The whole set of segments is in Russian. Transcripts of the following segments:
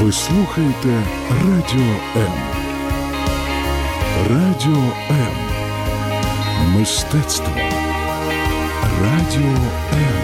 Ви слухаєте Радіо М. Радіо М. Мистецтво. Радіо М.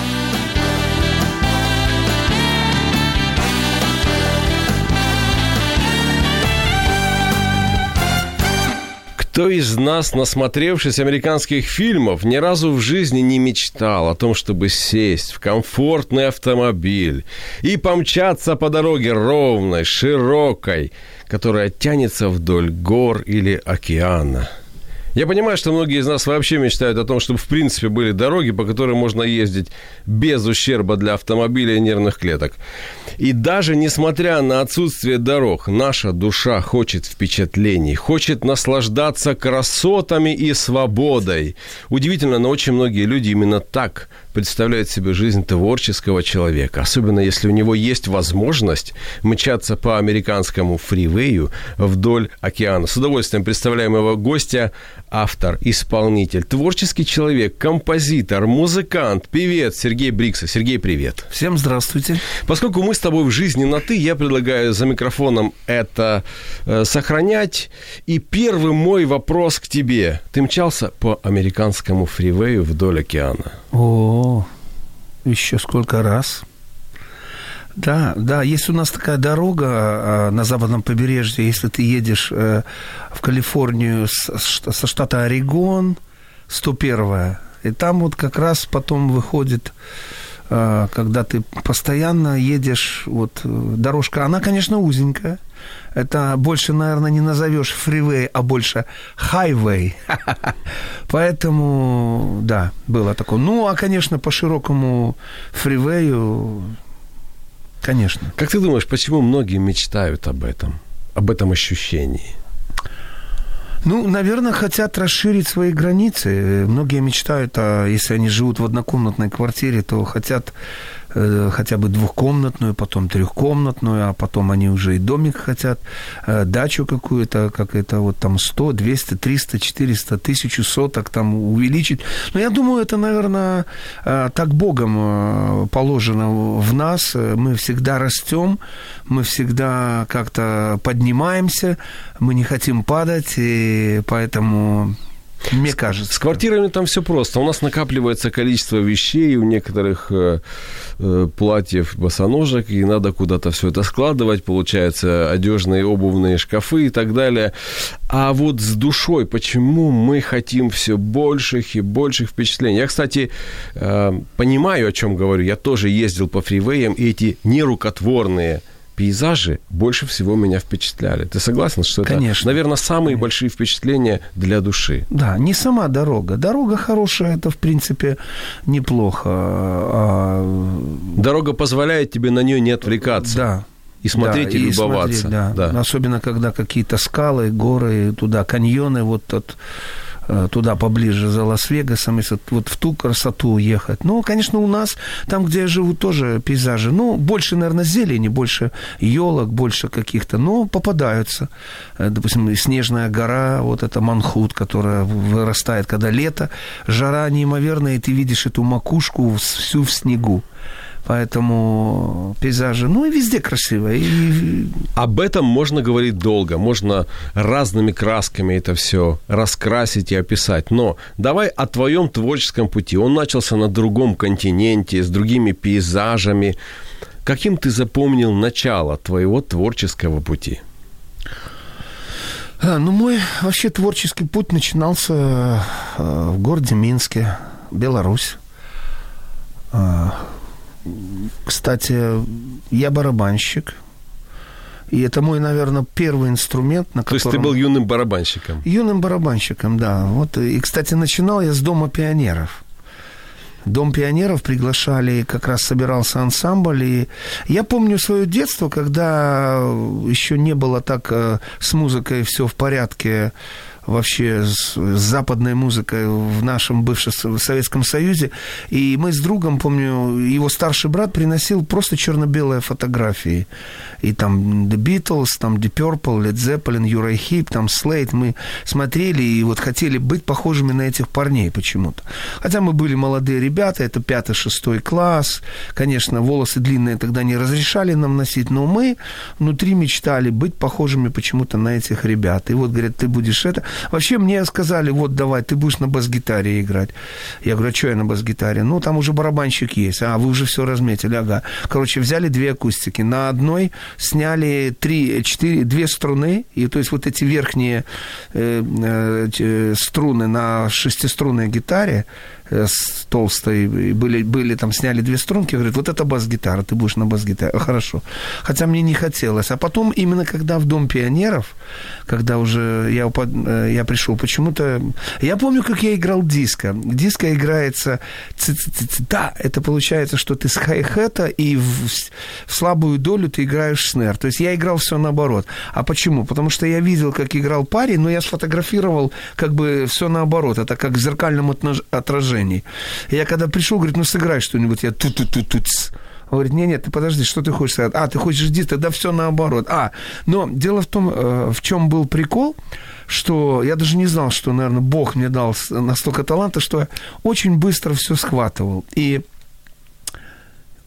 Кто из нас, насмотревшись американских фильмов, ни разу в жизни не мечтал о том, чтобы сесть в комфортный автомобиль и помчаться по дороге ровной, широкой, которая тянется вдоль гор или океана – я понимаю, что многие из нас вообще мечтают о том, чтобы в принципе были дороги, по которым можно ездить без ущерба для автомобиля и нервных клеток. И даже несмотря на отсутствие дорог, наша душа хочет впечатлений, хочет наслаждаться красотами и свободой. Удивительно, но очень многие люди именно так представляют себе жизнь творческого человека, особенно если у него есть возможность мчаться по американскому фривею вдоль океана. С удовольствием представляем его гостя, автор, исполнитель, творческий человек, композитор, музыкант, певец Сергей Брикса. Сергей, привет. Всем здравствуйте. Поскольку мы с тобой в жизни на «ты», я предлагаю за микрофоном это э, сохранять. И первый мой вопрос к тебе. Ты мчался по американскому фривею вдоль океана? О, еще сколько раз. Да, да, есть у нас такая дорога а, на западном побережье, если ты едешь э, в Калифорнию со штата Орегон, 101 и там вот как раз потом выходит э, когда ты постоянно едешь, вот дорожка, она, конечно, узенькая. Это больше, наверное, не назовешь фривей, а больше хайвей. Поэтому, да, было такое. Ну, а, конечно, по широкому фривею Конечно. Как ты думаешь, почему многие мечтают об этом, об этом ощущении? Ну, наверное, хотят расширить свои границы. Многие мечтают, а если они живут в однокомнатной квартире, то хотят хотя бы двухкомнатную, потом трехкомнатную, а потом они уже и домик хотят, э, дачу какую-то, как это вот там 100, 200, 300, 400, тысячу соток там увеличить. Но я думаю, это, наверное, э, так Богом положено в нас. Мы всегда растем, мы всегда как-то поднимаемся, мы не хотим падать, и поэтому мне кажется. С квартирами там все просто. У нас накапливается количество вещей, у некоторых э, э, платьев, босоножек, и надо куда-то все это складывать. Получается, одежные, обувные шкафы и так далее. А вот с душой, почему мы хотим все больших и больших впечатлений? Я, кстати, э, понимаю, о чем говорю. Я тоже ездил по фривеям, и эти нерукотворные пейзажи больше всего меня впечатляли. Ты согласен, что Конечно. это, наверное, самые Конечно. большие впечатления для души? Да, не сама дорога. Дорога хорошая, это, в принципе, неплохо. А... Дорога позволяет тебе на нее не отвлекаться. Да, и смотреть да, и, и любоваться. Смотреть, да. Да. Особенно, когда какие-то скалы, горы, туда каньоны, вот от туда поближе за Лас-Вегасом, если вот в ту красоту ехать. Ну, конечно, у нас, там, где я живу, тоже пейзажи. Ну, больше, наверное, зелени, больше елок, больше каких-то, но попадаются. Э, допустим, снежная гора, вот это Манхут, которая вырастает, когда лето, жара неимоверная, и ты видишь эту макушку всю в снегу. Поэтому пейзажи, ну и везде красиво. И... Об этом можно говорить долго, можно разными красками это все раскрасить и описать. Но давай о твоем творческом пути. Он начался на другом континенте, с другими пейзажами. Каким ты запомнил начало твоего творческого пути? А, ну, мой вообще творческий путь начинался э, в городе Минске, Беларусь. Кстати, я барабанщик. И это мой, наверное, первый инструмент, на То есть котором... ты был юным барабанщиком. Юным барабанщиком, да. Вот. И, кстати, начинал я с Дома пионеров. Дом пионеров приглашали, как раз собирался ансамбль. И я помню свое детство, когда еще не было так э, с музыкой все в порядке вообще с, с западной музыкой в нашем бывшем Советском Союзе. И мы с другом, помню, его старший брат приносил просто черно-белые фотографии. И там The Beatles, там Deep Purple, Led Zeppelin, Юрай Хип, там Слейд. Мы смотрели и вот хотели быть похожими на этих парней почему-то. Хотя мы были молодые ребята, это пятый-шестой класс. Конечно, волосы длинные тогда не разрешали нам носить, но мы внутри мечтали быть похожими почему-то на этих ребят. И вот, говорят, ты будешь это... Вообще мне сказали, вот давай, ты будешь на бас-гитаре играть. Я говорю, а что я на бас-гитаре? Ну, там уже барабанщик есть. А, вы уже все разметили, ага. Короче, взяли две акустики. На одной сняли три, четыре, две струны, и то есть вот эти верхние э, э, струны на шестиструнной гитаре, э, с толстой, были, были там, сняли две струнки, говорит, вот это бас-гитара, ты будешь на бас-гитаре. Хорошо. Хотя мне не хотелось. А потом, именно когда в Дом пионеров, когда уже я, упад- я пришел, почему-то... Я помню, как я играл диско. Диско играется... Да, это получается, что ты с хай-хета, и в, слабую долю ты играешь снэр. То есть я играл все наоборот. А почему? Потому что я видел, как играл парень, но я сфотографировал как бы все наоборот. Это как в зеркальном отражении. И я когда пришел, говорит, ну сыграй что-нибудь. Я ту-ту-ту-ту Говорит, нет, нет, ты подожди, что ты хочешь сказать? А, ты хочешь диск, тогда все наоборот. А, но дело в том, в чем был прикол, что я даже не знал, что, наверное, Бог мне дал настолько таланта, что я очень быстро все схватывал. И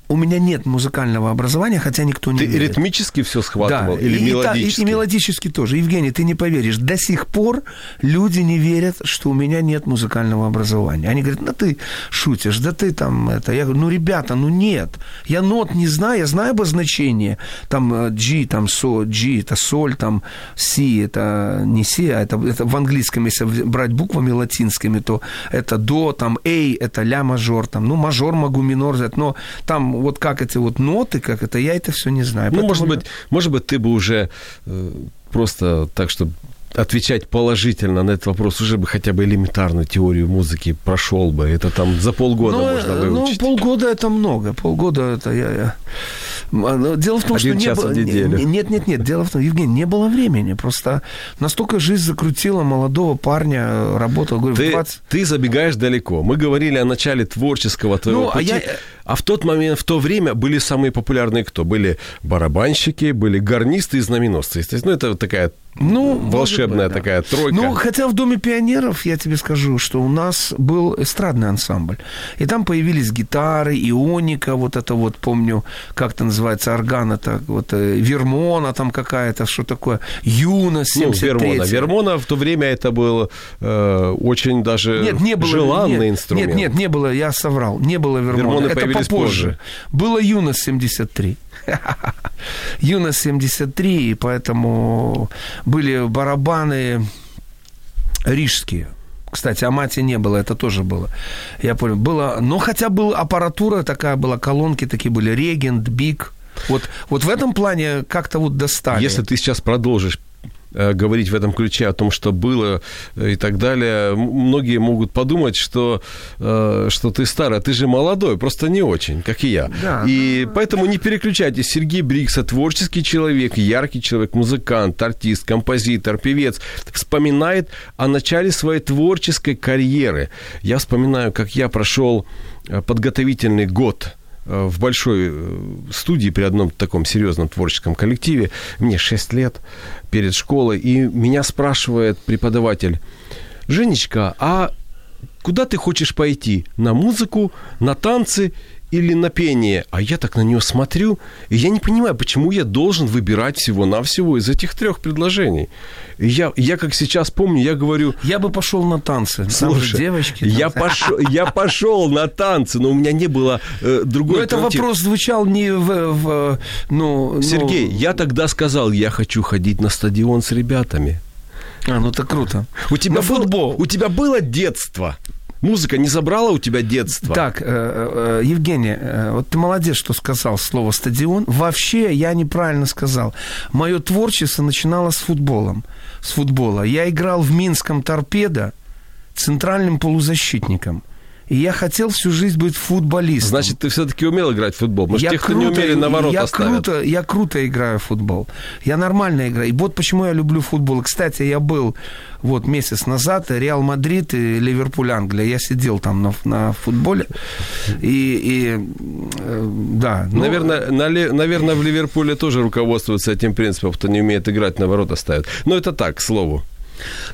у меня нет музыкального образования, хотя никто не Ты верит. ритмически все схватывал да, или и, мелодически? И, и мелодически тоже. Евгений, ты не поверишь, до сих пор люди не верят, что у меня нет музыкального образования. Они говорят, ну ты шутишь, да ты там это. Я говорю, ну ребята, ну нет. Я нот не знаю, я знаю обозначение. Там G, там со, G, это соль, там си, это не си, а это, это в английском, если брать буквами латинскими, то это до, там A, это ля мажор, там, ну мажор могу минор взять, но там вот как эти вот ноты, как это, я это все не знаю. Ну, Поэтому может быть, может быть, ты бы уже э, просто так, чтобы отвечать положительно на этот вопрос, уже бы хотя бы элементарную теорию музыки прошел бы. Это там за полгода ну, можно э, выучить. Ну, полгода это много. Полгода это я... я... А, но Дело в том, Один что не час было... неделю. не- Нет, нет, нет. Дело в том, Евгений, не было времени. Просто настолько жизнь закрутила молодого парня, э, работал, говорю, Ты, 20... ты забегаешь далеко. Мы говорили о начале творческого твоего Ну, а пути. я- А в тот момент, в то время были самые популярные кто? Были барабанщики, были гарнисты и знаменосцы. Естественно, ну, это такая Ну, волшебная быть, да. такая тройка. Ну, хотя в Доме пионеров, я тебе скажу, что у нас был эстрадный ансамбль. И там появились гитары, ионика, вот это вот, помню, как это называется, орган, это вот э, Вермона там какая-то, что такое, Юна Ну, 73 Вермона. Вермона в то время это был э, очень даже Нет, не было. желанный нет, инструмент. Нет, нет, не было, я соврал. Не было Вермона. Вермоны Это появились попозже. Было Юна 73. Юна 73, и поэтому были барабаны рижские. Кстати, Амати не было, это тоже было. Я понял. Было, но хотя была аппаратура такая была, колонки такие были, Регент, Биг. Вот, вот в этом плане как-то вот достали. Если ты сейчас продолжишь говорить в этом ключе о том, что было э, и так далее, многие могут подумать, что, э, что ты старый, а ты же молодой, просто не очень, как и я. Да. И поэтому не переключайтесь. Сергей Брикса творческий человек, яркий человек, музыкант, артист, композитор, певец, вспоминает о начале своей творческой карьеры. Я вспоминаю, как я прошел э, подготовительный год э, в большой э, студии при одном таком серьезном творческом коллективе. Мне 6 лет перед школой. И меня спрашивает преподаватель, Женечка, а куда ты хочешь пойти? На музыку, на танцы или на пение? А я так на нее смотрю, и я не понимаю, почему я должен выбирать всего-навсего из этих трех предложений. И я, я как сейчас помню, я говорю, Я бы пошел на танцы. Слушай, девочки. я, пошел, я пошел на танцы, но у меня не было э, другой Ну, это вопрос звучал не в... в, ну, ну, Сергей, я тогда сказал, я хочу ходить на стадион с ребятами. А, ну это круто. У тебя, был- футбол. у тебя было детство? Музыка не забрала у тебя детство? Так, э, э, Евгений, э, вот ты молодец, что сказал слово стадион. Вообще я неправильно сказал. Мое творчество начиналось с футболом. С футбола. Я играл в Минском торпедо центральным полузащитником. И я хотел всю жизнь быть футболистом. Значит, ты все-таки умел играть в футбол. Может, тех, кто не умели, на ворота я ставят. круто, я круто играю в футбол. Я нормально играю. И вот почему я люблю футбол. Кстати, я был вот месяц назад, Реал Мадрид и Ливерпуль Англия. Я сидел там на, на футболе. И, и, э, да. ну, Наверное, на наверное, в Ливерпуле тоже руководствуются этим принципом, кто не умеет играть, на ворота ставят. Но это так, к слову.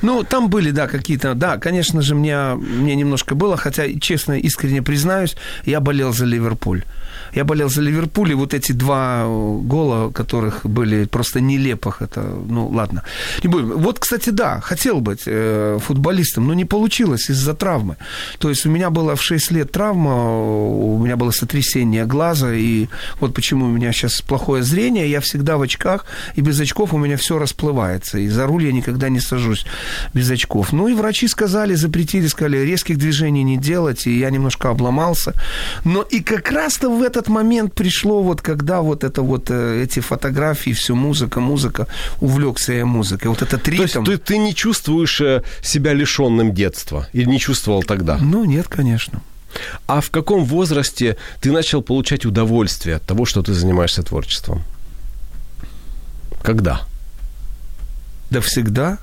Ну, там были, да, какие-то... Да, конечно же, мне, мне немножко было, хотя, честно, искренне признаюсь, я болел за Ливерпуль. Я болел за Ливерпуль, и вот эти два э, гола, которых были просто нелепых, это, ну, ладно. Не будем. Вот, кстати, да, хотел быть э, футболистом, но не получилось из-за травмы. То есть у меня была в 6 лет травма, у меня было сотрясение глаза, и вот почему у меня сейчас плохое зрение, я всегда в очках, и без очков у меня все расплывается, и за руль я никогда не сажусь без очков. Ну и врачи сказали, запретили, сказали, резких движений не делать, и я немножко обломался. Но и как раз-то в этот момент пришло вот, когда вот это вот э, эти фотографии, все музыка, музыка, увлекся я музыкой. Вот этот То есть ритм. ты, ты не чувствуешь э, себя лишенным детства? Или не чувствовал тогда? Ну, нет, конечно. А в каком возрасте ты начал получать удовольствие от того, что ты занимаешься творчеством? Когда? Да всегда.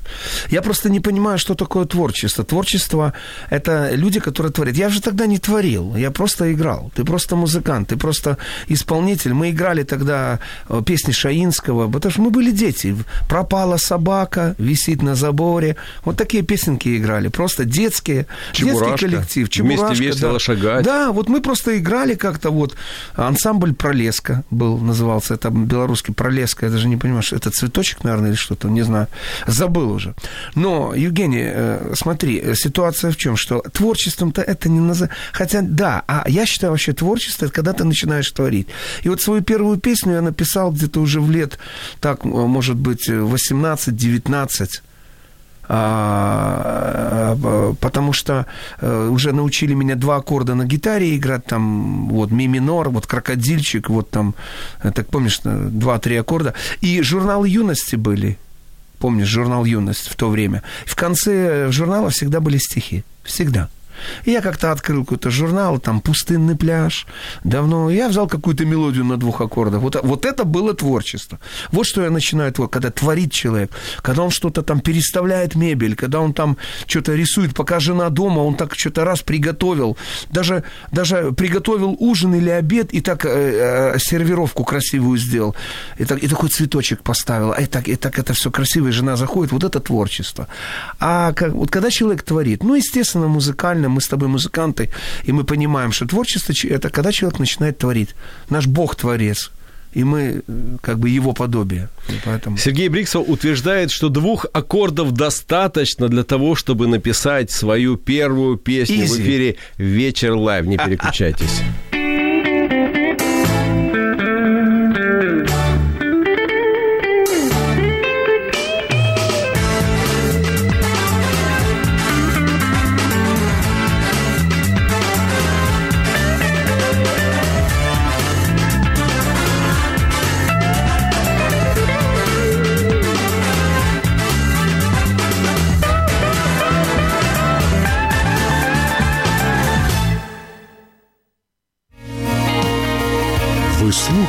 Я просто не понимаю, что такое творчество. Творчество – это люди, которые творят. Я же тогда не творил, я просто играл. Ты просто музыкант, ты просто исполнитель. Мы играли тогда э, песни Шаинского, потому что мы были дети. «Пропала собака», «Висит на заборе». Вот такие песенки играли, просто детские. Чебурашка. Детский коллектив. Вместе Чебурашка, весело да. шагать. Да, вот мы просто играли как-то вот. Ансамбль «Пролеска» был, назывался. Это белорусский «Пролеска». Я даже не понимаю, что это цветочек, наверное, или что-то, не знаю. Забыл уже. Но, Евгений, э, смотри, э, ситуация в чем? Что творчеством-то это не называется. Хотя, да, а я считаю вообще творчество, это когда ты начинаешь творить. И вот свою первую песню я написал где-то уже в лет, так, э, может быть, 18-19. А, а, потому что э, уже научили меня два аккорда на гитаре играть, там вот ми минор, вот крокодильчик, вот там, э, так помнишь, э, два-три аккорда. И журналы юности были, помнишь, журнал «Юность» в то время. В конце журнала всегда были стихи. Всегда. И я как-то открыл какой-то журнал, там «Пустынный пляж». Давно я взял какую-то мелодию на двух аккордах. Вот, вот это было творчество. Вот что я начинаю творить, когда творит человек, когда он что-то там переставляет мебель, когда он там что-то рисует, пока жена дома, он так что-то раз приготовил, даже, даже приготовил ужин или обед и так э, э, сервировку красивую сделал, и, так, и такой цветочек поставил, и так, и так это все красиво, и жена заходит, вот это творчество. А как, вот когда человек творит, ну, естественно, музыкально, мы с тобой музыканты, и мы понимаем, что творчество – это когда человек начинает творить. Наш Бог – творец, и мы э, как бы его подобие. Поэтому... Сергей Бриксов утверждает, что двух аккордов достаточно для того, чтобы написать свою первую песню в Easy. эфире «Вечер live». Не переключайтесь.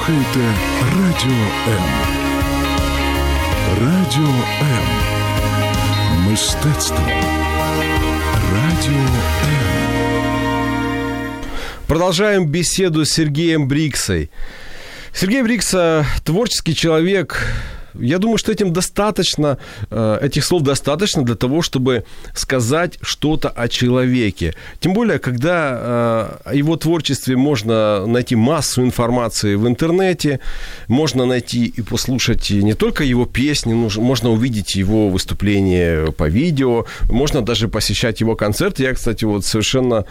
слухаєте Радіо М. Радіо М. Мистецтво. Радіо М. Продолжаем беседу с Сергеем Бриксой. Сергей Брикса – творческий человек. я думаю, что этим достаточно, э, этих слов достаточно для того, чтобы сказать что-то о человеке. Тем более, когда э, о его творчестве можно найти массу информации в интернете, можно найти и послушать не только его песни, можно увидеть его выступления по видео, можно даже посещать его концерты. Я, кстати, вот совершенно,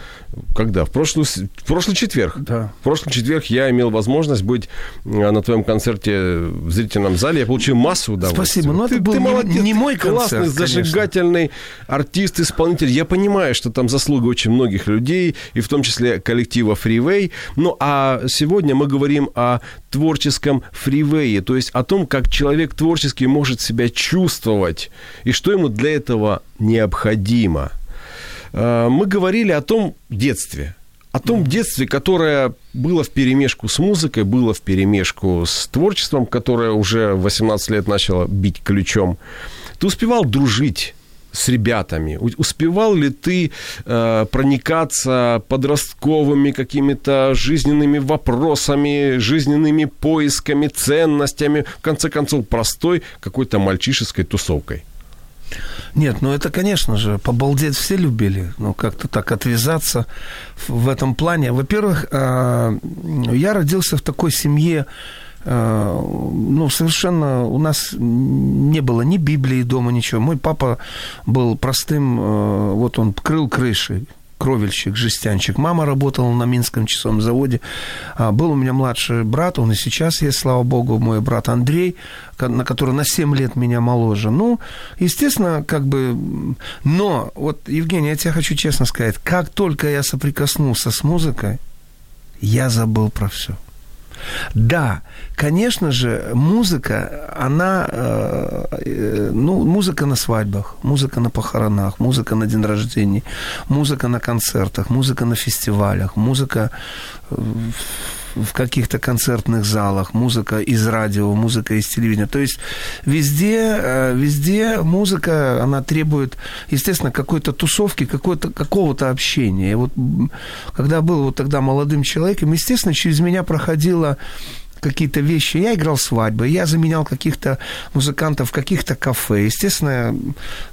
когда? В прошлый, в прошлый четверг. Да. В прошлый четверг я имел возможность быть э, на твоем концерте в зрительном зале. Я получил массу удовольствия. Спасибо, но ты, это был ты молодец, не мой концерт, классный, конечно. зажигательный артист, исполнитель. Я понимаю, что там заслуга очень многих людей, и в том числе коллектива Freeway. Ну, а сегодня мы говорим о творческом фривее, то есть о том, как человек творчески может себя чувствовать, и что ему для этого необходимо. Э, Мы говорили о том детстве, о том детстве, которое было в перемешку с музыкой, было в перемешку с творчеством, которое уже в 18 лет начало бить ключом. Ты успевал дружить с ребятами? Успевал ли ты э, проникаться подростковыми какими-то жизненными вопросами, жизненными поисками, ценностями, в конце концов, простой какой-то мальчишеской тусовкой? Нет, ну это, конечно же, побалдеть все любили, ну как-то так отвязаться в- этом плане. Во-первых, э, я родился в такой семье, э, ну, совершенно у нас не было ни Библии дома, ничего. Мой папа был простым, э, вот он крыл крыши, кровельщик, жестянщик. Мама работала на Минском часовом заводе. А, Был у меня младший брат, он и сейчас есть, слава богу, мой брат Андрей, на который на 7 лет меня моложе. Ну, естественно, как бы... Но, вот, Евгений, я тебе хочу честно сказать, как только я соприкоснулся с музыкой, я забыл про все. Да, конечно же, музыка, она, э, э, ну, музыка на свадьбах, музыка на похоронах, музыка на день рождения, музыка на концертах, музыка на фестивалях, музыка э, в- каких-то концертных залах, музыка из радио, музыка из телевидения. То есть везде, э, везде музыка, она требует, естественно, какой-то тусовки, какой-то, какого-то общения. И вот когда был вот тогда молодым человеком, естественно, через меня проходило какие-то вещи. Я играл свадьбы, я заменял каких-то музыкантов в каких-то кафе. Естественно,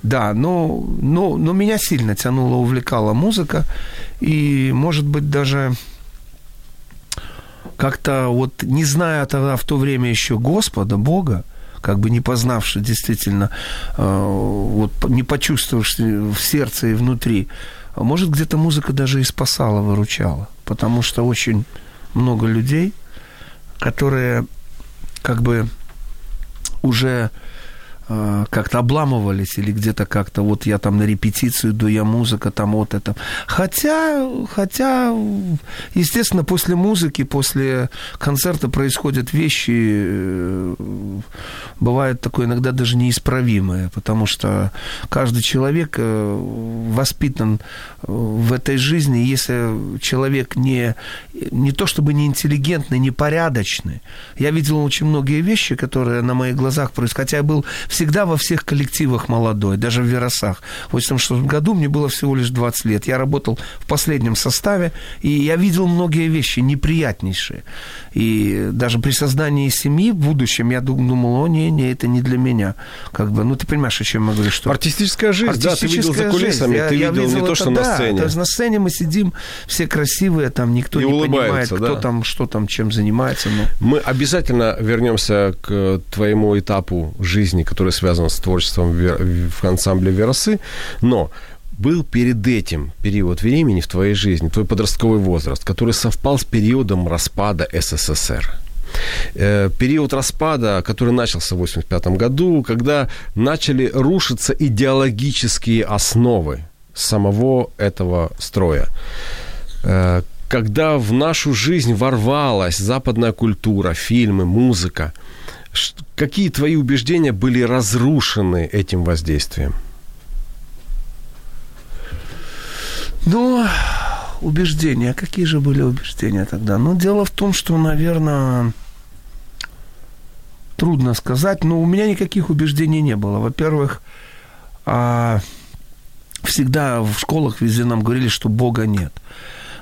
да, но, но, но меня сильно тянула, увлекала музыка. И, может быть, даже как-то вот не зная тогда в то время еще Господа, Бога, как бы не познавши действительно, э, вот не почувствовавши в сердце и внутри, может, где-то музыка даже и спасала, выручала. Потому что очень много людей, которые как бы уже как-то обламывались или где-то как-то вот я там на репетицию иду, я музыка, там вот это. Хотя, хотя, естественно, после музыки, после концерта происходят вещи, э, бывает такое иногда даже неисправимое, потому что каждый человек э, воспитан э, в этой жизни, если человек не, не то чтобы не интеллигентный, не порядочный. Я видел очень многие вещи, которые на моих глазах происходят. Хотя я был всегда во всех коллективах молодой, даже в Веросах. В 86 году мне было всего лишь 20 лет. Я работал в последнем составе, и я видел многие вещи неприятнейшие. И даже при создании семьи в будущем я дум- думал, о, не, не, это не для меня. Как бы, ну, ты понимаешь, о чем я говорю, что... Артистическая жизнь, да, ты видел за Артистическая кулисами, жизнь. Я- ты я видел не то, это, что на да, сцене. то есть на сцене мы сидим, все красивые, там никто И не понимает, улыбаются, кто да. там, что там, чем занимается. Ну, Мы обязательно вернемся к твоему этапу жизни, который связан с творчеством в ансамбле «Веросы», но был перед этим период времени в твоей жизни, твой подростковый возраст, который совпал с периодом распада СССР. Э, Период распада, который начался в 1985 году, когда начали рушиться идеологические основы самого этого строя. Э, Когда в нашу жизнь ворвалась западная культура, фильмы, музыка, какие твои убеждения были разрушены этим воздействием? Ну, убеждения. Какие же были убеждения тогда? Ну, дело в том, что, наверное, трудно сказать, но у меня никаких убеждений не было. Во-первых, а, всегда в школах везде нам говорили, что Бога нет.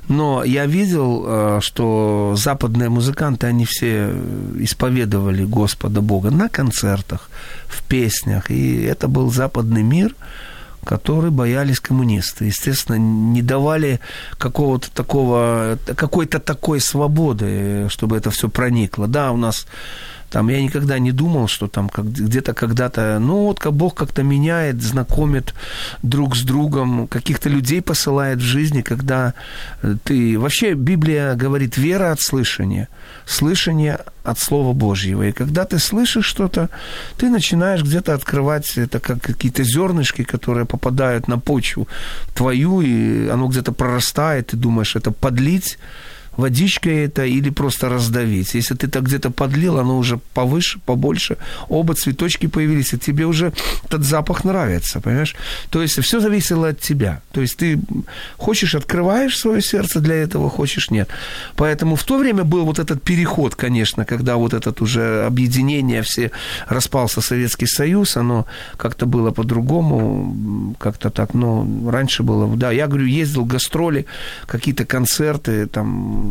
Но я видел, э, что западные музыканты, они все исповедовали Господа Бога на концертах, в песнях. И это был западный мир, который боялись коммунисты. Естественно, не давали какого-то такого, какой-то такой свободы, чтобы это все проникло. Да, у нас Там я никогда не думал, что там как, где-то когда-то, ну вот как Бог как-то меняет, знакомит друг с другом, каких-то людей посылает в жизни, когда э, ты... Вообще Библия говорит вера от слышания, слышание от Слова Божьего. И когда ты слышишь что-то, ты начинаешь где-то открывать, это как какие-то зернышки, которые попадают на почву твою, и оно где-то прорастает, ты думаешь, это подлить, водичкой это или просто раздавить. Если ты так где-то подлил, оно уже повыше, побольше, оба цветочки появились, и тебе уже этот запах нравится, понимаешь? То есть все зависело от тебя. То есть ты хочешь, открываешь свое сердце для этого, хочешь, нет. Поэтому в то время был вот этот переход, конечно, когда вот этот уже объединение, все распался Советский Союз, оно как-то было по-другому, как-то так, но раньше было, да, я говорю, ездил гастроли, какие-то концерты, там,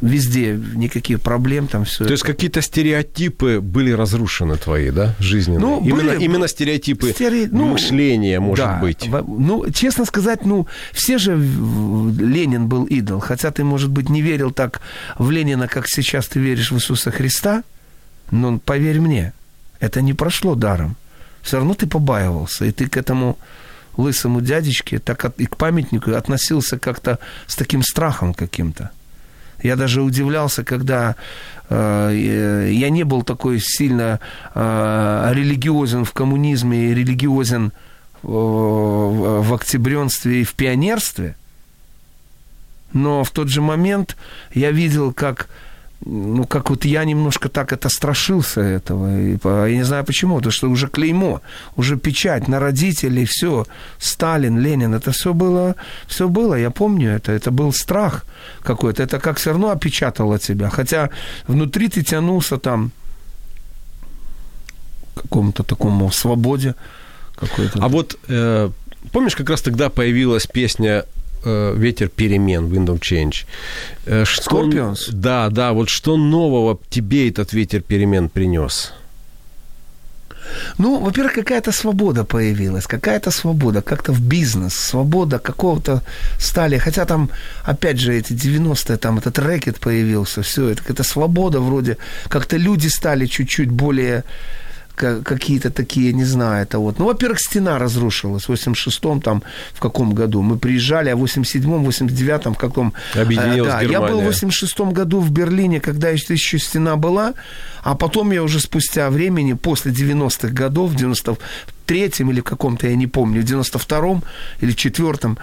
везде никаких проблем там все. То есть какие-то стереотипы были разрушены твои, да, жизненные? Ну, именно, были, именно стереотипы стери... ну, мышления, может да, быть. Ну, честно сказать, ну, все же Ленин был идол, хотя ты, может быть, не верил так в Ленина, как сейчас ты веришь в Иисуса Христа, но поверь мне, это не прошло даром. Все равно ты побаивался, и ты к этому лысому дядечке, так и к памятнику относился как-то с таким страхом каким-то. Я даже удивлялся, когда э, я не был такой сильно э, религиозен в коммунизме и религиозен в, в октябренстве и в пионерстве. Но в тот же момент я видел, как ну, как вот я немножко так это страшился этого. И, я не знаю почему, потому что уже клеймо, уже печать на родителей, все, Сталин, Ленин, это все было, все было, я помню это, это был страх какой-то, это как все равно опечатало тебя, хотя внутри ты тянулся там к какому-то такому свободе какой-то. А вот э, помнишь, как раз тогда появилась песня ветер перемен, Wind of Change. Э, что, Scorpions? Да, да, вот что нового тебе этот ветер перемен принес? Ну, во-первых, какая-то свобода появилась, какая-то свобода, как-то в бизнес, свобода какого-то стали, хотя там, опять же, эти 90-е, там этот рэкет появился, все, это какая-то свобода вроде, как-то люди стали чуть-чуть более какие-то такие, не знаю, это вот. Ну, во-первых, стена разрушилась в 86-м, там, в каком году. Мы приезжали, а в 87-м, 89-м, в каком... Объединилась да, Германия. Я был в 86-м году в Берлине, когда еще стена была, а потом я уже спустя времени, после 90-х годов, в 93-м или каком-то, я не помню, в 92-м или 4-м,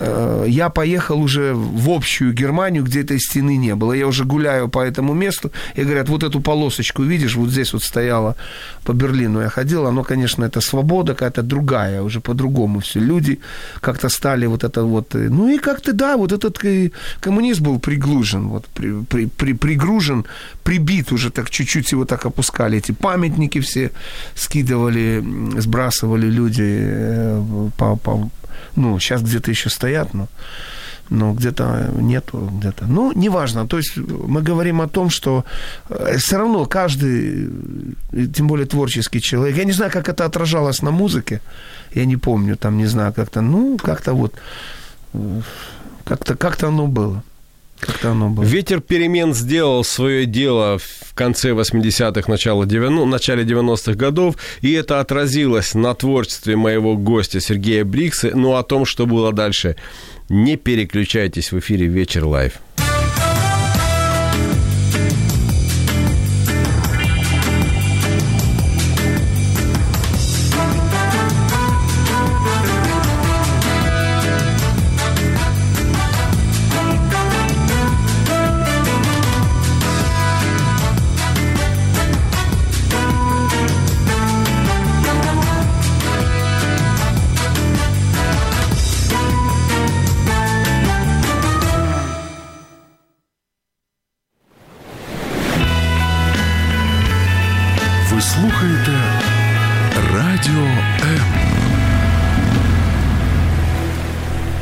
Э, я поехал уже в общую Германию, где этой стены не было. Я уже гуляю по этому месту, и говорят, вот эту полосочку видишь, вот здесь вот стояла по Берлину я ходил, оно, конечно, это свобода какая-то другая, уже по-другому все. Люди как-то стали вот это вот, э, ну и как-то, да, вот этот э, коммунизм был приглужен, вот, при, при, при, пригружен, прибит уже так чуть-чуть его так опускали, эти памятники все скидывали, сбрасывали люди по, по ну, сейчас где-то еще стоят, но, но где-то нету, где-то. Ну, неважно. То есть мы говорим о том, что э, все равно каждый, тем более творческий человек, я не знаю, как это отражалось на музыке, я не помню, там, не знаю, как-то, ну, как-то вот, э, как-то, как-то оно было. Как-то оно было. Ветер перемен сделал свое дело в конце 80-х, начало 90 начале 90-х годов, и это отразилось на творчестве моего гостя Сергея Брикса. Ну, о том, что было дальше, не переключайтесь в эфире «Вечер live».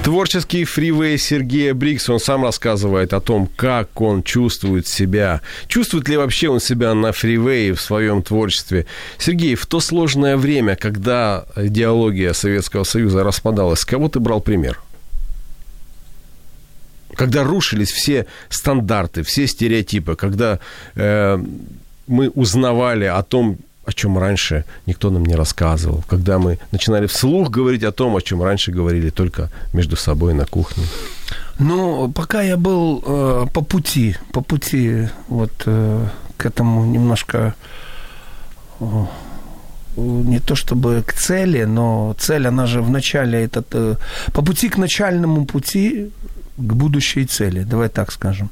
Творческий фривей Сергея Брикса, он сам рассказывает о том, как он чувствует себя. Чувствует ли вообще он себя на фривее в своем творчестве? Сергей, в то сложное время, когда идеология Советского Союза распадалась, с кого ты брал пример? Когда рушились все стандарты, все стереотипы, когда э, мы узнавали о том, о чем раньше никто нам не рассказывал, когда мы начинали вслух говорить о том, о чем раньше говорили только между собой на кухне? Ну, пока я был э, по пути, по пути вот э, к этому немножко э, не то чтобы к цели, но цель, она же в начале, этот, э, по пути к начальному пути к будущей цели, давай так скажем.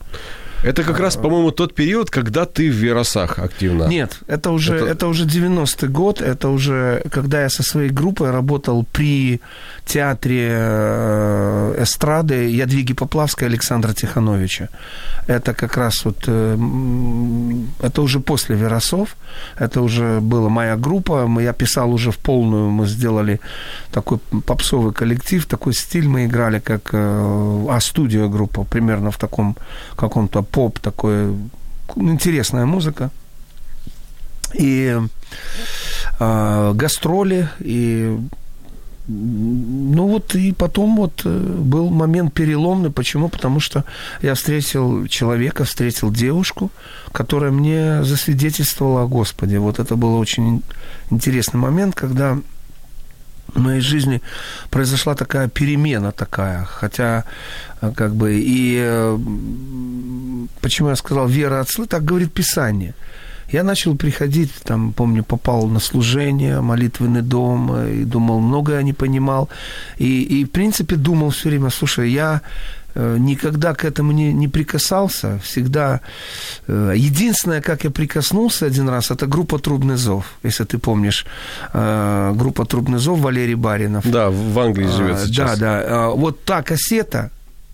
Это как раз, по-моему, тот период, когда ты в Веросах активно. Нет, это уже, это... Это уже 90-й год, это уже когда я со своей группой работал при театре э, эстрады Ядвиги Поплавской Александра Тихановича. Это как раз вот, э, это уже после Веросов, это уже была моя группа, я писал уже в полную, мы сделали такой попсовый коллектив, такой стиль мы играли, как э, А-студио группа, примерно в таком каком-то поп, такой интересная музыка. И э, гастроли, и ну вот и потом вот э, был момент переломный. Почему? Потому что я встретил человека, встретил девушку, которая мне засвидетельствовала о Господе. Вот это был очень интересный момент, когда в моей жизни произошла такая перемена такая, хотя э, как бы и э, почему я сказал вера отцы, так говорит Писание. Я начал приходить, там, помню, попал на служение, молитвенный дом, и думал, многое не понимал. И, и в принципе, думал все время, слушай, я э, никогда к этому не, не прикасался. Всегда... Э, единственное, как я прикоснулся один раз, это группа «Трубный зов», если ты помнишь. Э, группа «Трубный зов» Валерий Баринов. Да, в Англии живет сейчас. Да, да. Вот та кассета,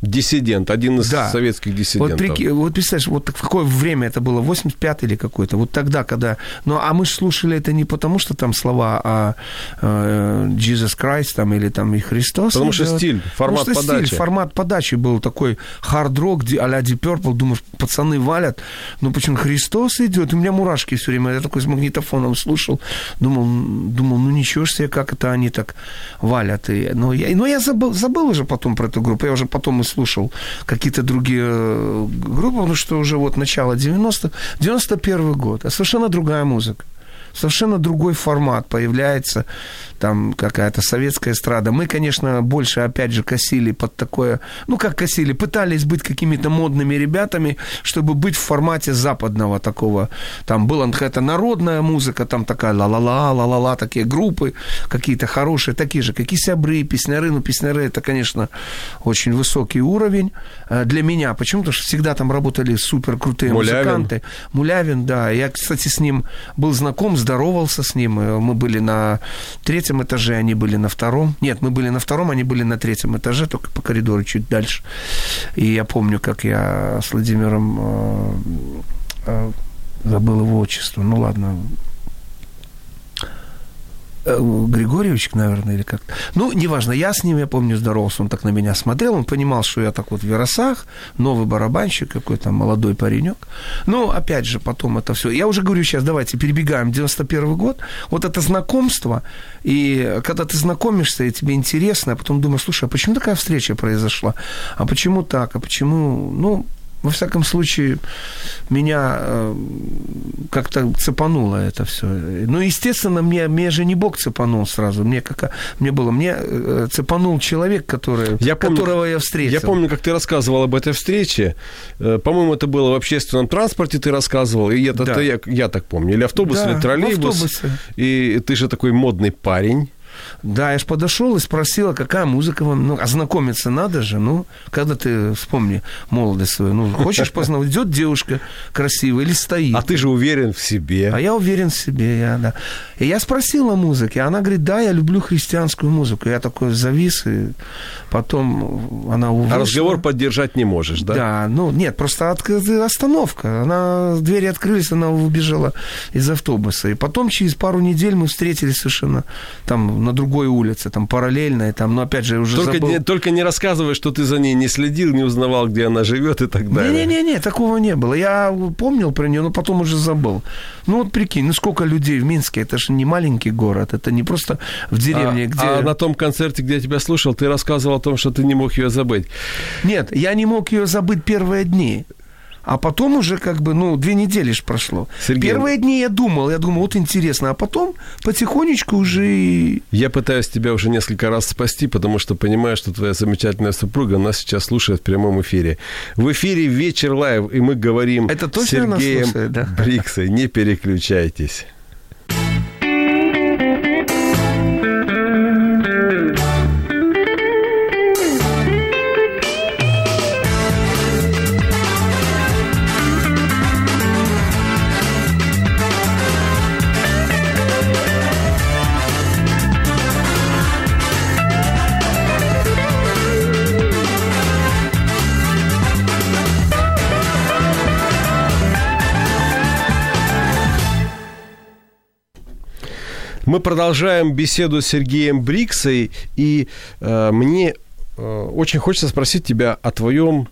Диссидент, один из Да. советских диссидентов. Вот, прики- вот представляешь, вот в какое время это было, 85 или какой-то, вот тогда, когда... Ну, а мы же слушали это не потому, что там слова о э, Jesus Christ там, или там и Христос. Потому что идет. стиль, формат Потому что подачи. стиль, формат подачи был такой хард-рок, а-ля Deep Purple, думаешь, пацаны валят, ну почему Христос идет, у меня мурашки все время, я такой с магнитофоном слушал, думал, думал ну ничего себе, как это они так валят. И, ну, я, ну, я забыл, забыл уже потом про эту группу, я уже потом слушал какие-то другие э, группы, потому что уже вот начало 90-х, 91 год, а совершенно другая музыка совершенно другой формат появляется, там какая-то советская эстрада. Мы, конечно, больше, опять же, косили под такое, ну, как косили, пытались быть какими-то модными ребятами, чтобы быть в формате западного такого. Там была какая-то народная музыка, там такая ла-ла-ла, ла-ла-ла, такие группы какие-то хорошие, такие же, как и сябры, песняры. Ну, песняры, это, конечно, очень высокий уровень э, для меня. Почему? Потому что всегда там работали супер крутые Мулявин. музыканты. Мулявин, да. Я, кстати, с ним был знаком, здоровался с ним. Э, Мы были на третьем этаже, они были на втором. Нет, мы были на втором, они были на третьем этаже, только по коридору чуть дальше. И я помню, как я с Владимиром э, э, забыл его отчество. Ну ладно, Григорьевич, наверное, или как Ну, неважно, я с ним, я помню, здоровался, он так на меня смотрел, он понимал, что я так вот в Веросах, новый барабанщик какой-то, молодой паренек. Ну, опять же, потом это все. Я уже говорю сейчас, давайте перебегаем, 91 год, вот это знакомство, и когда ты знакомишься, и тебе интересно, а потом думаешь, слушай, а почему такая встреча произошла? А почему так? А почему, ну, во всяком случае, меня э, как-то цепануло это все. Ну, естественно, мне, мне же не Бог цепанул сразу. Мне, как, мне было, мне э, цепанул человек, который, Я помню, которого я встретил. Я помню, как ты рассказывал об этой встрече. Э, По-моему, это было в общественном транспорте, ты рассказывал. И это, Да. это я, я так помню. Или автобус, Да, или троллейбус. автобусе. И ты же такой модный парень. Да, я ж подошел и спросил, а какая музыка вам, ну, ознакомиться надо же, ну, когда ты, вспомни, молодость свою, ну, хочешь познавать, идет девушка красивая или стоит. А ты же уверен в себе. А я уверен в себе, я, да. И я спросил о музыке, она говорит, да, я люблю христианскую музыку. Я такой завис, и потом она вышла. А разговор поддержать не можешь, да? Да, ну, нет, просто от- остановка. Она, двери открылись, она выбежала из автобуса. И потом, через пару недель, мы встретились совершенно там на другой улице, там параллельно, и там, но опять же, уже Только забыл. не, только не рассказывай, что ты за ней не следил, не узнавал, где она живет и так далее. Не-не-не, такого не было. Я помнил про нее, но потом уже забыл. Ну вот прикинь, ну сколько людей в Минске, это же не маленький город, это не просто в деревне, а, где... а на том концерте, где я тебя слушал, ты рассказывал о том, что ты не мог ее забыть. Нет, я не мог ее забыть первые дни. А потом уже как бы, ну, две недели ж прошло. Сергей, Первые дни я думал, я думал, вот интересно, а потом потихонечку уже... Я пытаюсь тебя уже несколько раз спасти, потому что понимаю, что твоя замечательная супруга нас сейчас слушает в прямом эфире. В эфире «Вечер live», и мы говорим Это с точно она Сергеем слушает, да? Бриксой. Не переключайтесь. Мы продолжаем беседу с Сергеем Бриксой, и э, мне э, очень хочется спросить тебя о твоем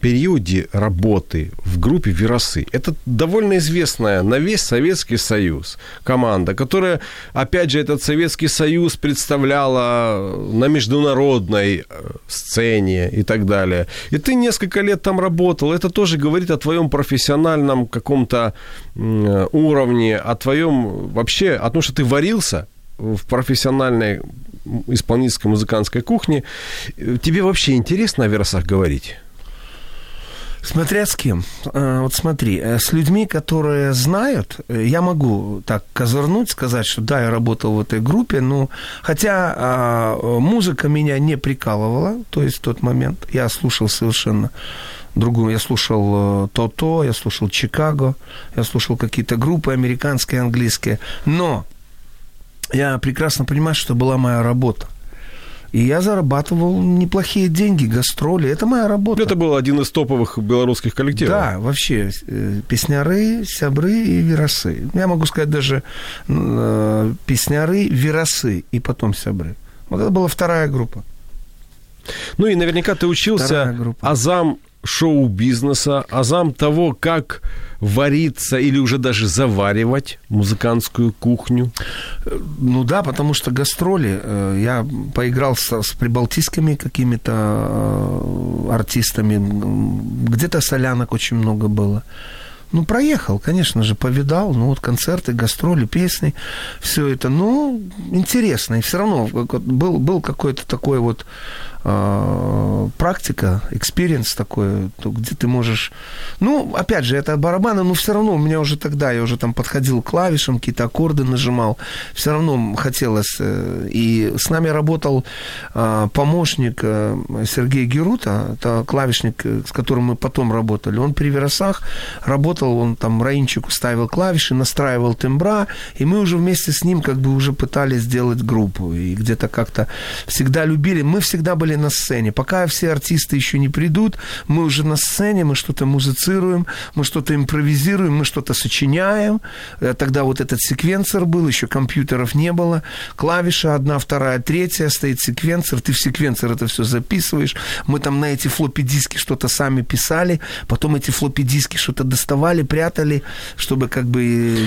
периоде работы в группе «Веросы». Это довольно известная на весь Советский Союз команда, которая, опять же, этот Советский Союз представляла на международной э, сцене и так далее. И ты несколько лет там работал. Это тоже говорит о твоем профессиональном каком-то уровне, о твоем вообще, о том, что ты варился в профессиональной исполнительской музыкантской кухне. Э, Тебе вообще интересно о «Веросах» говорить? Смотря с кем. Э, Вот смотри, э, с людьми, которые знают, э, я могу так козырнуть, сказать, что да, я работал в этой группе, но хотя а, музыка меня не прикалывала, то есть в тот момент я слушал совершенно другую. Я слушал То-То, я слушал Чикаго, я слушал какие-то группы американские, английские, но я прекрасно понимаю, что была моя работа. И я зарабатывал неплохие деньги, гастроли. Это моя работа. Это был один из топовых белорусских коллективов. Да, вообще, э, песняры, сябры и веросы. Я могу сказать даже э, песняры, веросы и потом сябры. Вот это была вторая группа. Ну и наверняка ты учился азам шоу-бизнеса, азам того, как вариться или уже даже заваривать музыкантскую кухню. Ну да, потому что гастроли. э, Я поиграл с, с прибалтийскими какими-то э, артистами. Где-то солянок очень много было. Ну, проехал, конечно же, повидал. Ну, вот концерты, гастроли, песни, все это. Ну, интересно. И все равно был, был какой-то такой вот э, практика, experience такой, где ты можешь... Ну, опять же, это барабаны, но все равно у меня уже тогда, я уже там подходил к клавишам, какие-то аккорды нажимал. Все равно хотелось. э, И с нами работал э, помощник э, Сергей Герута, это клавишник, э, с которым мы потом работали. Он при Верасах работал, он там Раинчику ставил клавиши, настраивал тембра, и мы уже вместе с ним как бы уже пытались сделать группу. И где-то как-то всегда любили. Мы всегда были на сцене. Пока все артисты еще не придут, мы уже на сцене, мы что-то музицируем, мы что-то импровизируем, мы что-то сочиняем. Э, Тогда вот этот секвенсор был, еще компьютеров не было. Клавиша одна, вторая, третья, стоит секвенсор, ты в секвенсор это все записываешь. Мы там на эти флоппи диски что-то сами писали, потом эти флоппи диски что-то доставали, прятали, чтобы как бы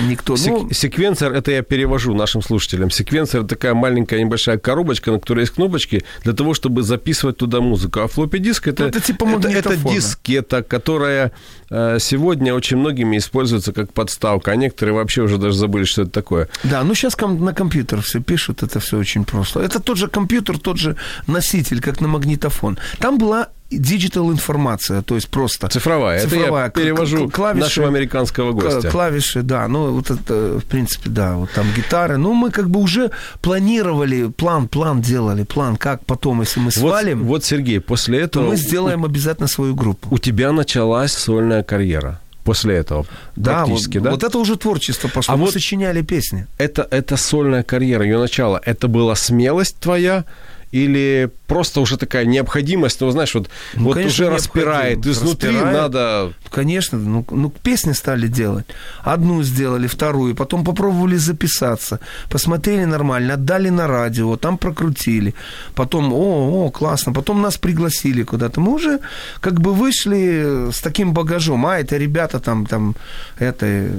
никто... Сек- ну, секвенсор, это я перевожу нашим слушателям. Секвенсор – это такая маленькая небольшая коробочка, на которой есть кнопочки, для того, чтобы записывать туда музыку. А флоппи диск – это, Ну, это типа это, это дискета, которая э, сегодня очень многими используется как подставка, а некоторые вообще уже даже забыли, что это такое. Да, ну сейчас на компьютер все пишут, это все очень просто. Это тот же компьютер, тот же носитель, как на магнитофон. Там была digital информация, то есть просто Цифровая. Это цифровая. я перевожу клавиши, нашего американского гостя. Клавиши, да, ну вот это, в принципе, да, вот там гитары. Ну, мы как бы уже планировали, план, план делали, план, как потом, если мы Вот, свалим, вот, Сергей, после то этого мы сделаем обязательно свою группу. у тебя началась сольная карьера. После этого, Да, практически, вот, да? вот это уже творчество пошло. А мы вот- сочиняли песни. это, это сольная карьера, ее начало, это была смелость твоя или просто уже такая необходимость, ну, знаешь, вот, Ну, вот конечно, уже распирает, изнутри Распирает. надо... Конечно, ну, ну, песни стали делать. Одну сделали, вторую, потом попробовали записаться, посмотрели нормально, отдали на радио, там прокрутили. Потом, о, о, классно, потом нас пригласили куда-то. Мы уже как бы вышли с таким багажом. А, это ребята там, там, это, э,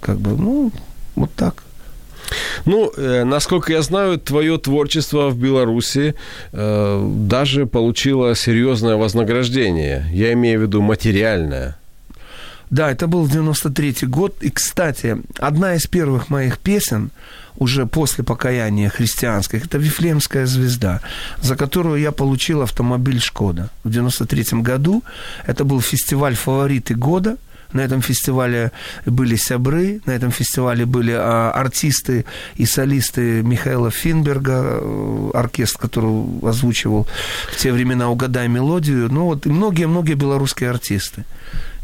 как бы, ну, вот так. Ну, э, насколько я знаю, твое творчество в Беларуси э, даже получило серьезное вознаграждение. Я имею в виду материальное. Да, это был 93-й год. И, кстати, одна из первых моих песен уже после покаяния христианских, это «Вифлеемская звезда», за которую я получил автомобиль «Шкода» в 93 году. Это был фестиваль «Фавориты года», на этом фестивале были сябры, на этом фестивале были а, артисты и солисты Михаила Финберга, э, оркестр, который озвучивал в те времена «Угадай мелодию», ну вот и многие-многие белорусские артисты.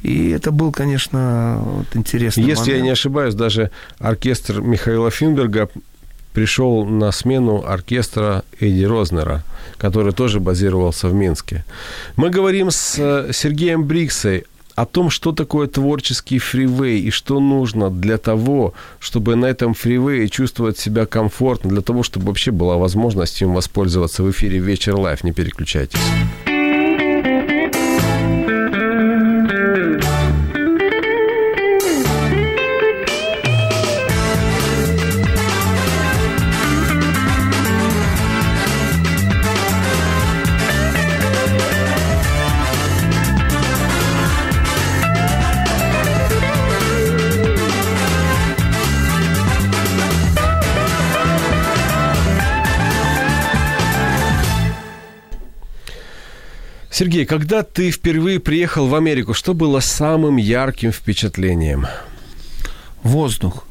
И это был, конечно, вот интересный Если момент. я не ошибаюсь, даже оркестр Михаила Финберга пришел на смену оркестра Эдди Рознера, который тоже базировался в Минске. Мы говорим с э, Сергеем Бриксой о том, что такое творческий фривей и что нужно для того, чтобы на этом фривее чувствовать себя комфортно, для того, чтобы вообще была возможность им воспользоваться в эфире «Вечер лайф». Не переключайтесь. Сергей, когда ты впервые приехал в Америку, что было самым ярким впечатлением? Воздух.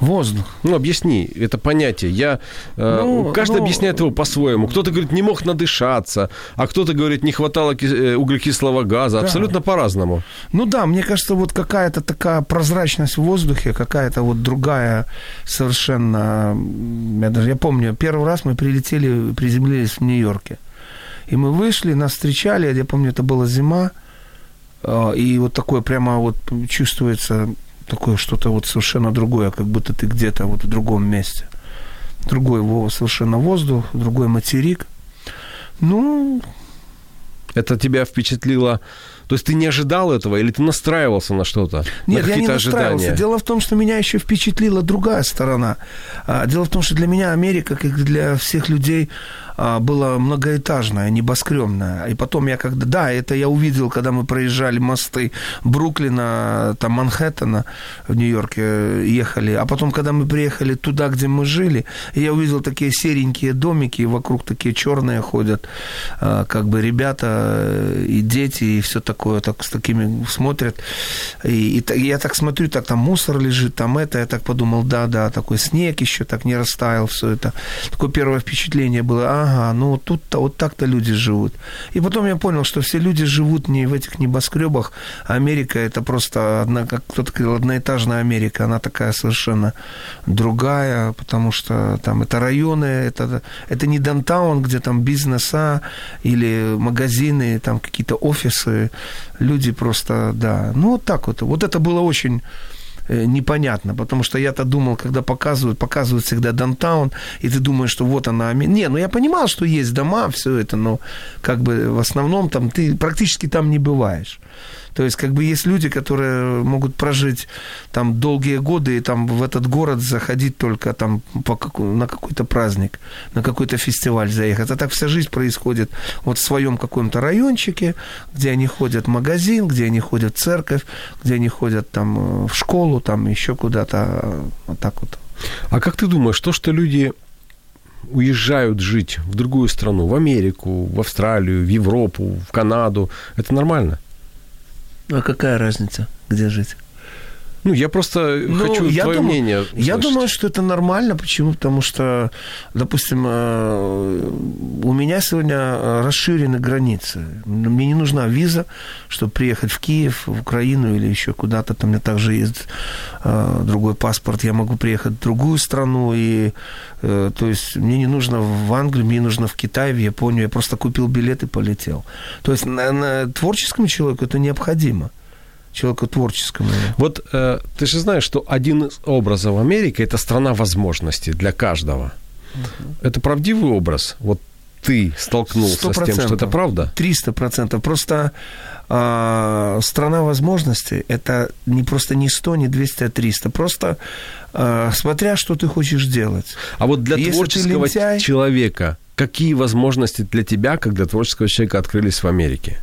Воздух. Ну, объясни это понятие. Я, э, Ну, каждый ну- объясняет его по-своему. Кто-то говорит, не мог надышаться, а кто-то говорит, не хватало ки- э, углекислого газа. Абсолютно по-разному. Ну да, мне кажется, вот какая-то такая прозрачность в воздухе, какая-то вот другая совершенно... Я даже я помню, первый раз мы прилетели, приземлились в Нью-Йорке. И мы вышли, нас встречали, я помню, это была зима, э, и вот такое прямо вот чувствуется такое что-то вот совершенно другое, как будто ты где-то вот в другом месте. Другой совершенно воздух, другой материк. Ну, Это тебя впечатлило? То есть ты не ожидал этого или ты настраивался на что-то? Нет, на я не настраивался. ожидания? Дело в том, что меня еще впечатлила другая сторона. А, Дело в том, что для меня Америка, как для всех людей, а, была многоэтажная, небоскремная. И потом я когда... Да, это я увидел, когда мы проезжали мосты Бруклина, там Манхэттена в Нью-Йорке э, ехали. А потом, когда мы приехали туда, где мы жили, я увидел такие серенькие домики, и вокруг такие черные ходят, а, как бы ребята э, и дети, и все такое, так с такими смотрят. И, и та- я так смотрю, так там мусор лежит, там это, я так подумал, да-да, такой снег еще так не растаял, все это. Такое первое впечатление было, ага, ну тут-то, вот так-то люди живут. И потом я понял, что все люди живут не в этих небоскребах, Америка это просто, одна, как кто-то говорил, одноэтажная Америка, она такая совершенно другая, потому что там это районы, это, это не даунтаун, где там бизнеса или магазины, там какие-то офисы, люди просто, да, ну вот так вот. Вот это было очень э, непонятно, потому что я-то думал, когда показывают, показывают всегда даунтаун, и ты думаешь, что вот она... Не, ну я понимал, что есть дома, все это, но как бы в основном там ты практически там не бываешь. То есть, как бы есть люди, которые могут прожить там долгие годы и там в этот город заходить только там по на какой-то праздник, на какой-то фестиваль заехать. А так вся жизнь происходит вот в своем каком-то райончике, где они ходят в магазин, где они ходят в церковь, где они ходят там э, в школу, там еще куда-то. э, Вот так вот. А как ты думаешь, то, что люди уезжают жить в другую страну, в Америку, в Австралию, в Европу, в Канаду, это нормально? А какая разница, где жить? Ну, я просто Ну, хочу я твое думаю- мнение Я услышать. думаю, что это нормально. Почему? Потому что, допустим, э, у меня сегодня э, расширены границы. Мне не нужна виза, чтобы приехать в Киев, в Украину или еще куда-то. Там у меня также есть э, другой паспорт. Я могу приехать в другую страну. И, то есть мне не нужно в Англию, мне нужно в Китай, в Японию. Я просто купил билет и полетел. То есть на, на творческому человеку это необходимо. Человеку творческому. Вот э, ты же знаешь, что один из образов Америки – это страна возможностей для каждого. Это правдивый образ? Вот ты столкнулся с тем, что это правда? Триста процентов. Просто а, страна возможностей – это не просто не 100, не 200, а 300. Просто а, смотря, что ты хочешь делать. А вот для Если творческого лентяй- человека, какие возможности для тебя, как для творческого человека, открылись в Америке?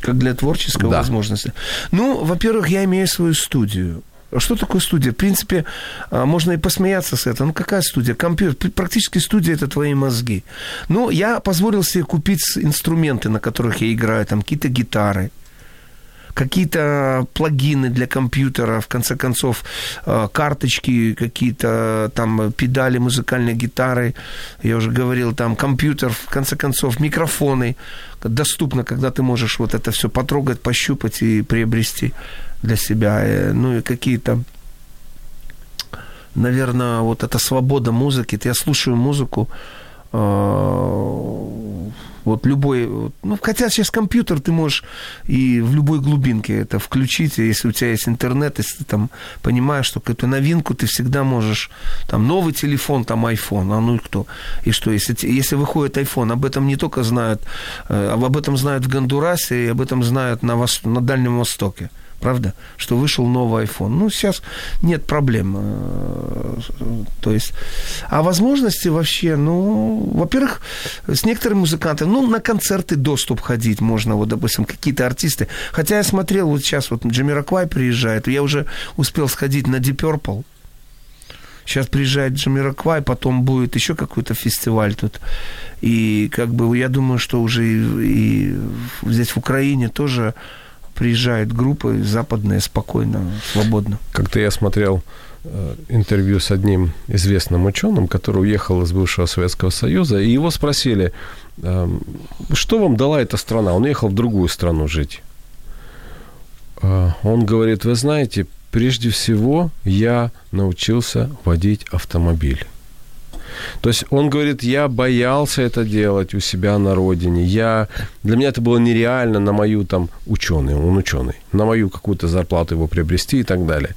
Как для творческой Да. возможности. Ну, во-первых, я имею свою студию. Что такое студия? В принципе, а, можно и посмеяться с этого. Ну, какая студия? Компьютер. Практически студия – это твои мозги. Ну, я позволил себе купить инструменты, на которых я играю. Там какие-то гитары, какие-то плагины для компьютера, в конце концов, э, карточки, какие-то там педали музыкальной гитары, я уже говорил, там компьютер, в конце концов, микрофоны, доступно, когда ты можешь вот это все потрогать, пощупать и приобрести для себя. Э, Ну и какие-то наверное, вот эта свобода музыки. Я слушаю музыку, вот любой, ну, хотя сейчас компьютер ты можешь и в любой глубинке это включить, если у тебя есть интернет, если ты там понимаешь, что какую-то новинку ты всегда можешь, там, новый телефон, там, iPhone, а ну и кто? И что, если, если выходит iPhone, об этом не только знают, э, об этом знают в Гондурасе, и об этом знают на, Вос- на Дальнем Востоке правда, что вышел новый iPhone. Ну, сейчас нет проблем. э, То есть, а возможности вообще, ну, во-первых, с некоторыми музыкантами, ну, на концерты доступ ходить можно, вот, допустим, какие-то артисты. Хотя я смотрел, вот сейчас вот Джамироквай приезжает, я уже успел сходить на Deep Purple. Сейчас приезжает Джамироквай, потом будет еще какой-то фестиваль тут. И как бы я думаю, что уже и, и здесь в Украине тоже приезжают группы западные спокойно, свободно. Как-то я смотрел э, интервью с одним известным ученым, который уехал из бывшего Советского Союза, и его спросили, эм, что вам дала эта страна? Он ехал в другую страну жить. Э, Он говорит, вы знаете, прежде всего я научился водить автомобиль. То есть он говорит, я боялся это делать у себя на родине. Я, для меня это было нереально на мою там ученый, он ученый, на мою какую-то зарплату его приобрести и так далее.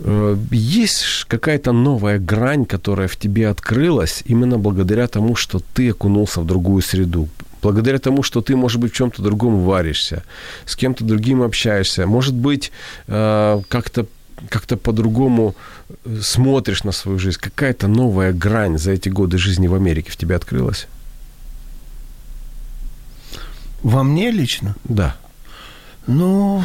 Э, Есть какая-то новая грань, которая в тебе открылась именно благодаря тому, что ты окунулся в другую среду, благодаря тому, что ты, может быть, в чем-то другом варишься, с кем-то другим общаешься, может быть, э, как-то как-то по-другому э, смотришь на свою жизнь, какая-то новая грань за эти годы жизни в Америке в тебе открылась? Во мне лично? Да. Ну,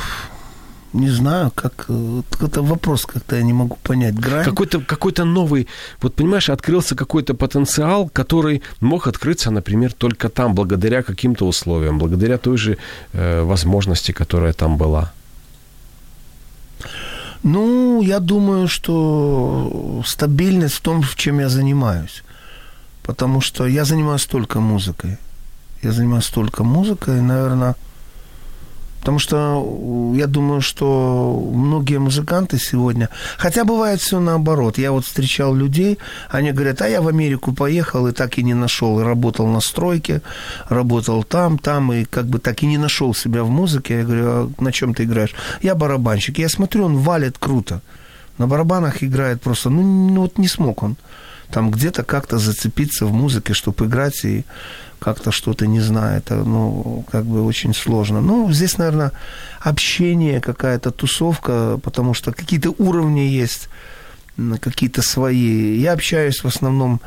не знаю, как... э, Это вопрос как-то я не могу понять. Грань? Какой-то, какой-то новый, вот понимаешь, открылся какой-то потенциал, который мог открыться, например, только там, благодаря каким-то условиям, благодаря той же э, возможности, которая там была. Ну, я думаю, что стабильность в том, в чем я занимаюсь. Потому что я занимаюсь только музыкой. Я занимаюсь только музыкой, наверное, потому что э, я думаю, что многие музыканты сегодня, хотя бывает все наоборот. Я вот встречал людей, они говорят, а я в Америку поехал и так и не нашел, и работал на стройке, работал там, там, и как бы так и не нашел себя в музыке. Я говорю, а на чем ты играешь? Я барабанщик. Я смотрю, он валит круто. На барабанах играет просто, ну, ну вот не смог он там где-то как-то зацепиться в музыке, чтобы играть и как-то что-то, не знаю, это, ну, как бы очень сложно. Ну, здесь, наверное, общение, какая-то тусовка, потому что какие-то уровни есть, какие-то свои. Я общаюсь в основном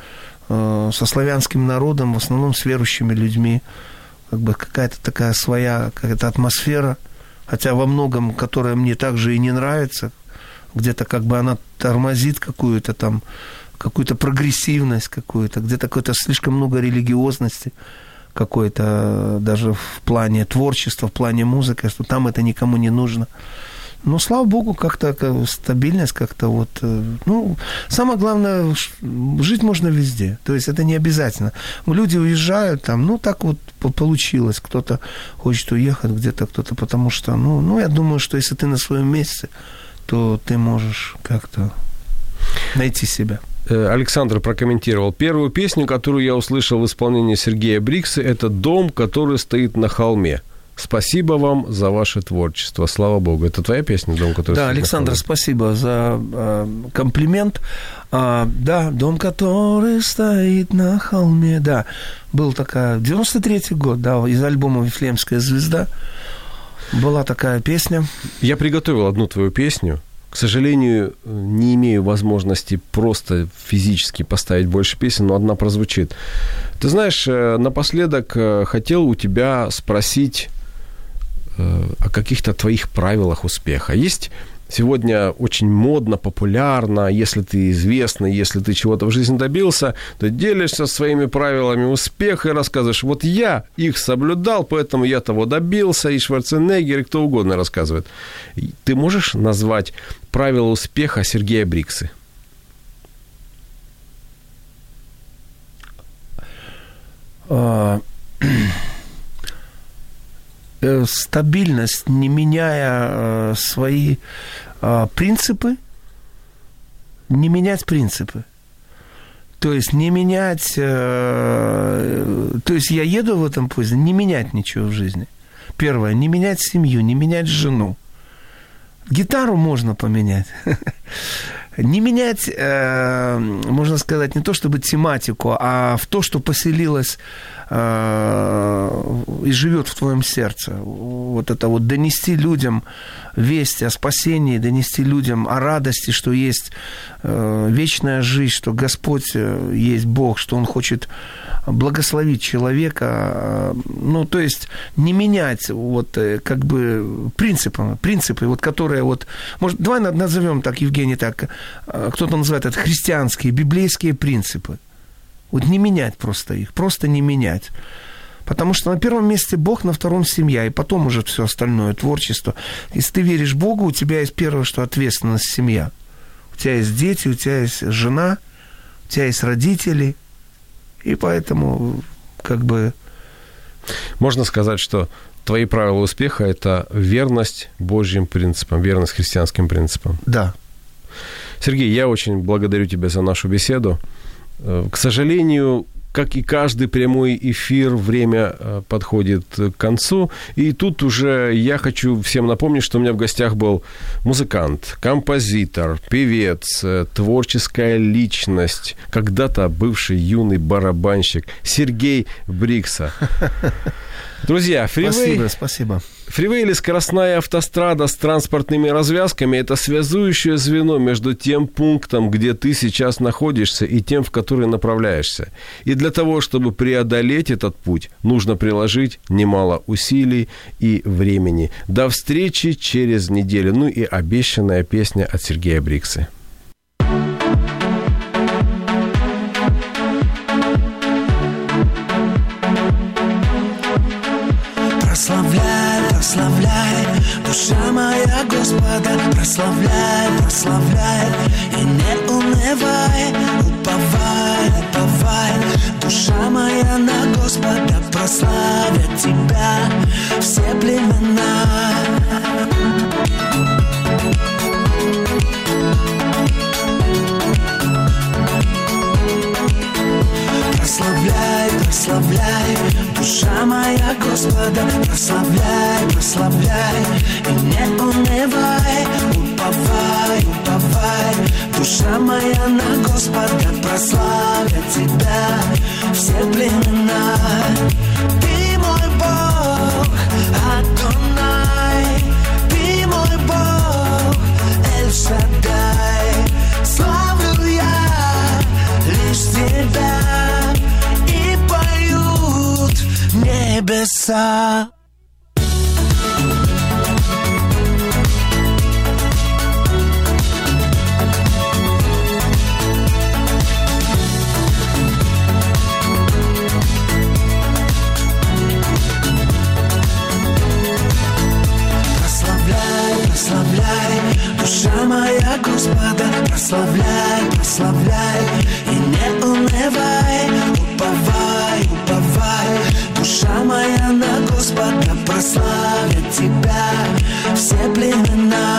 э, со славянским народом, в основном с верующими людьми. Как бы какая-то такая своя какая-то атмосфера, хотя во многом, которая мне также и не нравится, где-то как бы она тормозит какую-то там какую-то прогрессивность какую-то, где-то какое-то слишком много религиозности какой-то даже в плане творчества, в плане музыки, что там это никому не нужно. Но, слава богу, как-то как, стабильность, как-то вот... э, Ну, самое главное, жить можно везде. То есть это не обязательно. Люди уезжают там, ну, так вот по- получилось. Кто-то хочет уехать где-то, кто-то потому что... Ну, ну, я думаю, что если ты на своем месте, то ты можешь как-то найти себя. Э, Александр прокомментировал. Первую песню, которую я услышал в исполнении Сергея Брикса, это «Дом, который стоит на холме». Спасибо вам за ваше творчество. Слава Богу. Это твоя песня, «Дом, который Да, Александр, холме»? спасибо за э, комплимент. А, да, дом, который стоит на холме, да. Был такая, 93-й год, да, из альбома «Вифлеемская звезда» была такая песня. Я приготовил одну твою песню. К сожалению, не имею возможности просто физически поставить больше песен, но одна прозвучит. Ты знаешь, э, напоследок э, хотел у тебя спросить э, о каких-то твоих правилах успеха. Есть сегодня очень модно, популярно, если ты известный, если ты чего-то в жизни добился, то делишься своими правилами успеха и рассказываешь, вот я их соблюдал, поэтому я того добился, и Шварценеггер, и кто угодно рассказывает. Ты можешь назвать правила успеха Сергея Бриксы? Э, стабильность, не меняя э, свои а, принципы, не менять принципы. То есть не менять, э, то есть я еду в этом поезде, не менять ничего в жизни. Первое, не менять семью, не менять жену. Гитару можно поменять. Не менять, э, можно сказать, не то чтобы тематику, а в то, что поселилось э, и живет в твоем сердце. Вот это вот донести людям весть о спасении, донести людям о радости, что есть э, вечная жизнь, что Господь э, есть Бог, что Он хочет благословить человека, ну, то есть не менять вот э, как бы принципы, принципы, вот которые вот, может, давай на- назовем так, Евгений, так, кто-то называет это христианские, библейские принципы. Вот не менять просто их, просто не менять. Потому что на первом месте Бог, на втором семья, и потом уже все остальное, творчество. Если ты веришь Богу, у тебя есть первое, что ответственность семья. У тебя есть дети, у тебя есть жена, у тебя есть родители. И поэтому как бы Можно сказать, что твои правила успеха – это верность Божьим принципам, верность христианским принципам. да. Сергей, я очень благодарю тебя за нашу беседу. Э, К сожалению, как и каждый прямой эфир, время э, подходит к концу. И тут уже я хочу всем напомнить, что у меня в гостях был музыкант, композитор, певец, э, творческая личность, когда-то бывший юный барабанщик Сергей Брикса. Друзья, фривей... Спасибо, спасибо. Фривей или скоростная автострада с транспортными развязками – это связующее звено между тем пунктом, где ты сейчас находишься, и тем, в который направляешься. И для того, чтобы преодолеть этот путь, нужно приложить немало усилий и времени. До встречи через неделю. Ну и обещанная песня от Сергея Бриксы. Прославляй, душа моя Господа, прославляй, прославляй, и не унывай, уповай, уповай, душа моя на Господа, прославят тебя. Все племена. Прославляй, прославляй, душа моя Господа, прославляй, прославляй, и не унывай, уповай, уповай, душа моя на Господа, прославят тебя все племена. Ты мой Бог, Адонай, ты мой Бог, Эль Шадай, прославляй, душа моя Господа, прославляй, прославляй, и не унывай, Господа, прославят тебя все племена.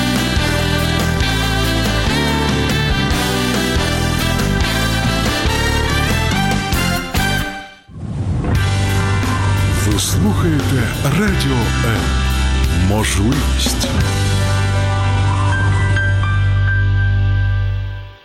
слухаєте Радіо М. Можливість.